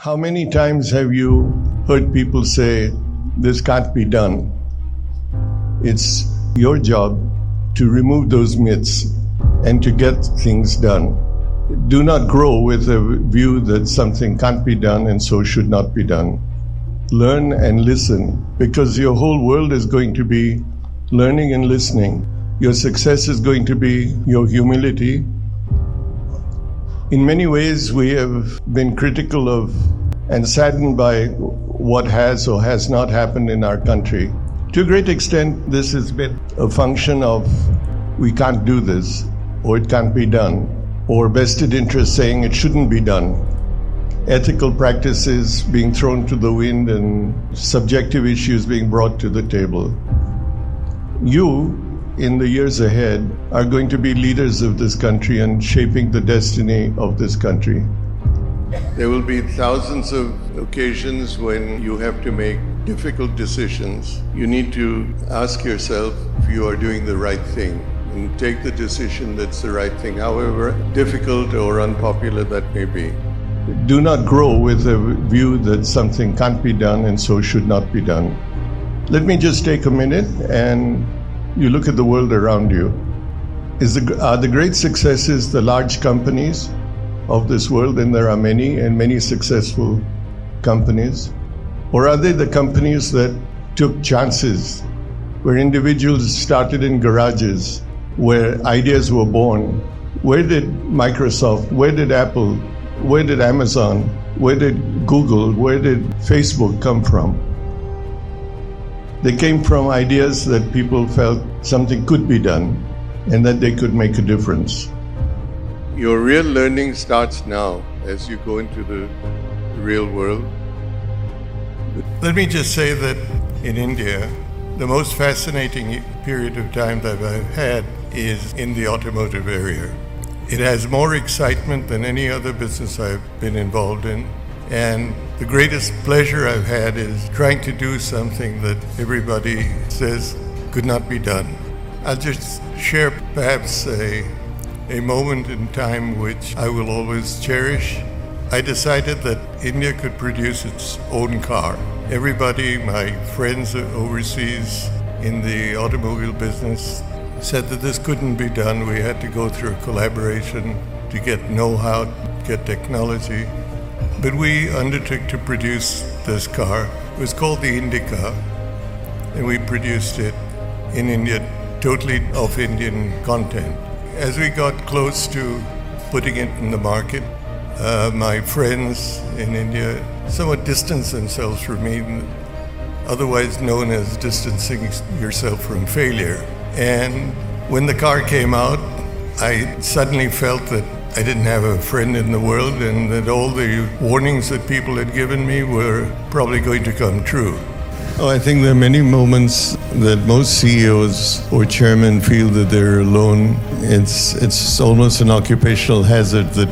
How many times have you heard people say, This can't be done? It's your job to remove those myths and to get things done. Do not grow with a view that something can't be done and so should not be done. Learn and listen because your whole world is going to be learning and listening. Your success is going to be your humility, in many ways, we have been critical of and saddened by what has or has not happened in our country. To a great extent, this has been a function of we can't do this, or it can't be done, or vested interests saying it shouldn't be done. Ethical practices being thrown to the wind and subjective issues being brought to the table. You, in the years ahead are going to be leaders of this country and shaping the destiny of this country. There will be thousands of occasions when you have to make difficult decisions. You need to ask yourself if you are doing the right thing and take the decision that's the right thing, however difficult or unpopular that may be. Do not grow with a view that something can't be done and so should not be done. Let me just take a minute and you look at the world around you. Is the, are the great successes the large companies of this world, and there are many and many successful companies? Or are they the companies that took chances, where individuals started in garages, where ideas were born? Where did Microsoft, where did Apple, where did Amazon, where did Google, where did Facebook come from? They came from ideas that people felt something could be done and that they could make a difference. Your real learning starts now as you go into the real world. Let me just say that in India, the most fascinating period of time that I've had is in the automotive area. It has more excitement than any other business I've been involved in. And the greatest pleasure I've had is trying to do something that everybody says could not be done. I'll just share perhaps a, a moment in time which I will always cherish. I decided that India could produce its own car. Everybody, my friends overseas in the automobile business, said that this couldn't be done. We had to go through a collaboration to get know how, get technology. But we undertook to produce this car. It was called the Indica, and we produced it in India, totally of Indian content. As we got close to putting it in the market, uh, my friends in India somewhat distanced themselves from me, otherwise known as distancing yourself from failure. And when the car came out, I suddenly felt that I didn't have a friend in the world, and that all the warnings that people had given me were probably going to come true. Oh, I think there are many moments that most CEOs or chairmen feel that they're alone. It's it's almost an occupational hazard that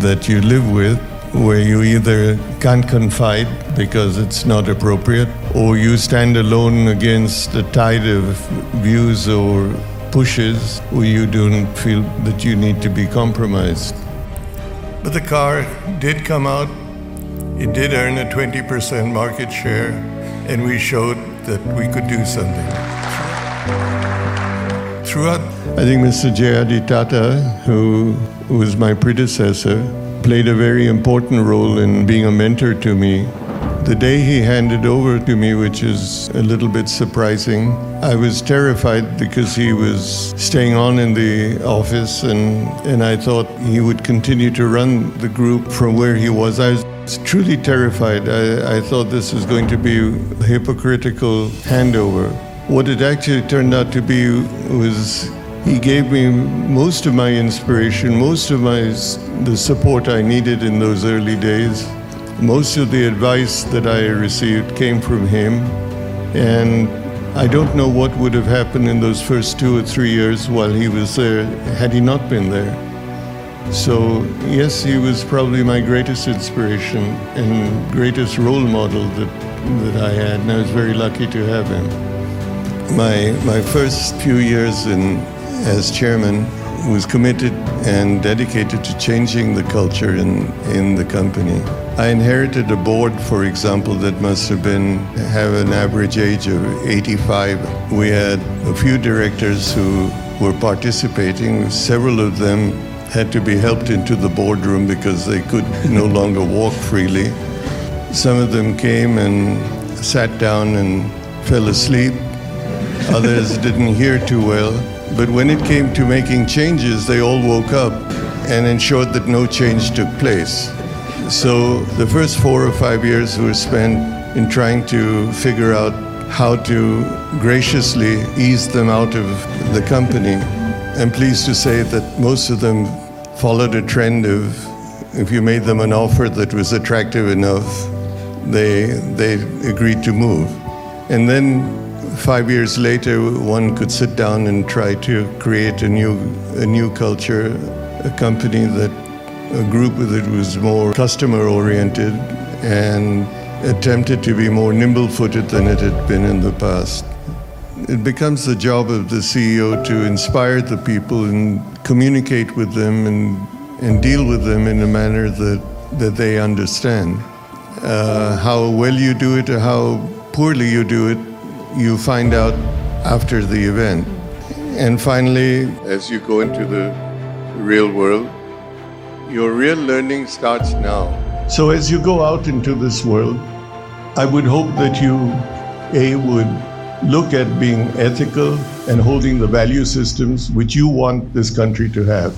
that you live with, where you either can't confide because it's not appropriate, or you stand alone against a tide of views or pushes where you don't feel that you need to be compromised. But the car did come out. It did earn a 20% market share, and we showed that we could do something. Throughout, I think Mr. J.R.D. Tata, who was my predecessor, played a very important role in being a mentor to me the day he handed over to me, which is a little bit surprising, I was terrified because he was staying on in the office and, and I thought he would continue to run the group from where he was. I was truly terrified. I, I thought this was going to be a hypocritical handover. What it actually turned out to be was he gave me most of my inspiration, most of my the support I needed in those early days. Most of the advice that I received came from him, and I don't know what would have happened in those first two or three years while he was there had he not been there. So, yes, he was probably my greatest inspiration and greatest role model that, that I had, and I was very lucky to have him. My, my first few years in, as chairman was committed and dedicated to changing the culture in, in the company. I inherited a board, for example, that must have been have an average age of 85. We had a few directors who were participating. Several of them had to be helped into the boardroom because they could no longer walk freely. Some of them came and sat down and fell asleep. Others didn't hear too well. But when it came to making changes, they all woke up and ensured that no change took place. So the first four or five years were spent in trying to figure out how to graciously ease them out of the company. I'm pleased to say that most of them followed a trend of if you made them an offer that was attractive enough, they, they agreed to move. And then five years later, one could sit down and try to create a new, a new culture, a company that, a group that was more customer oriented and attempted to be more nimble footed than it had been in the past. It becomes the job of the CEO to inspire the people and communicate with them and, and deal with them in a manner that, that they understand. Uh, how well you do it or how poorly you do it you find out after the event. And finally, as you go into the real world, your real learning starts now. So as you go out into this world, I would hope that you, A, would look at being ethical and holding the value systems which you want this country to have.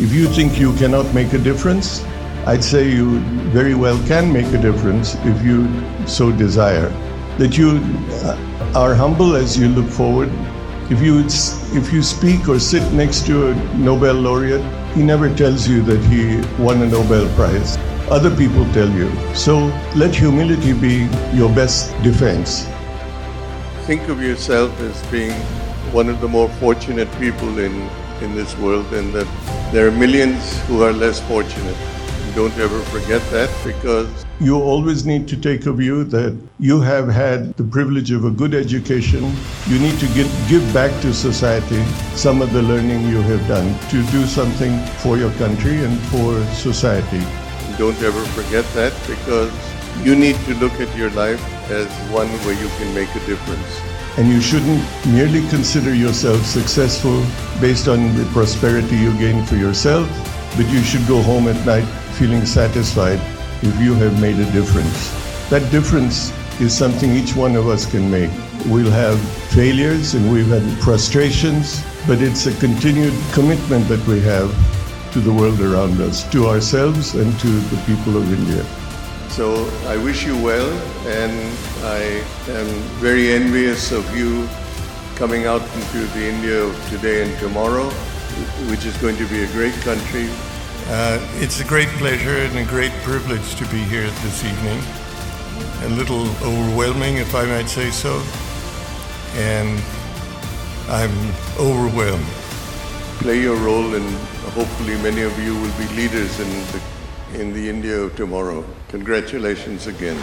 If you think you cannot make a difference, I'd say you very well can make a difference if you so desire. That you uh, are humble as you look forward. If you, if you speak or sit next to a Nobel laureate, he never tells you that he won a Nobel Prize. Other people tell you. So let humility be your best defense. Think of yourself as being one of the more fortunate people in, in this world, and that there are millions who are less fortunate. Don't ever forget that because you always need to take a view that you have had the privilege of a good education. You need to get, give back to society some of the learning you have done to do something for your country and for society. Don't ever forget that because you need to look at your life as one where you can make a difference. And you shouldn't merely consider yourself successful based on the prosperity you gain for yourself, but you should go home at night feeling satisfied if you have made a difference. That difference is something each one of us can make. We'll have failures and we've had frustrations, but it's a continued commitment that we have to the world around us, to ourselves and to the people of India. So I wish you well, and I am very envious of you coming out into the India of today and tomorrow, which is going to be a great country uh, it's a great pleasure and a great privilege to be here this evening. A little overwhelming, if I might say so. And I'm overwhelmed. Play your role, and hopefully, many of you will be leaders in the, in the India of tomorrow. Congratulations again.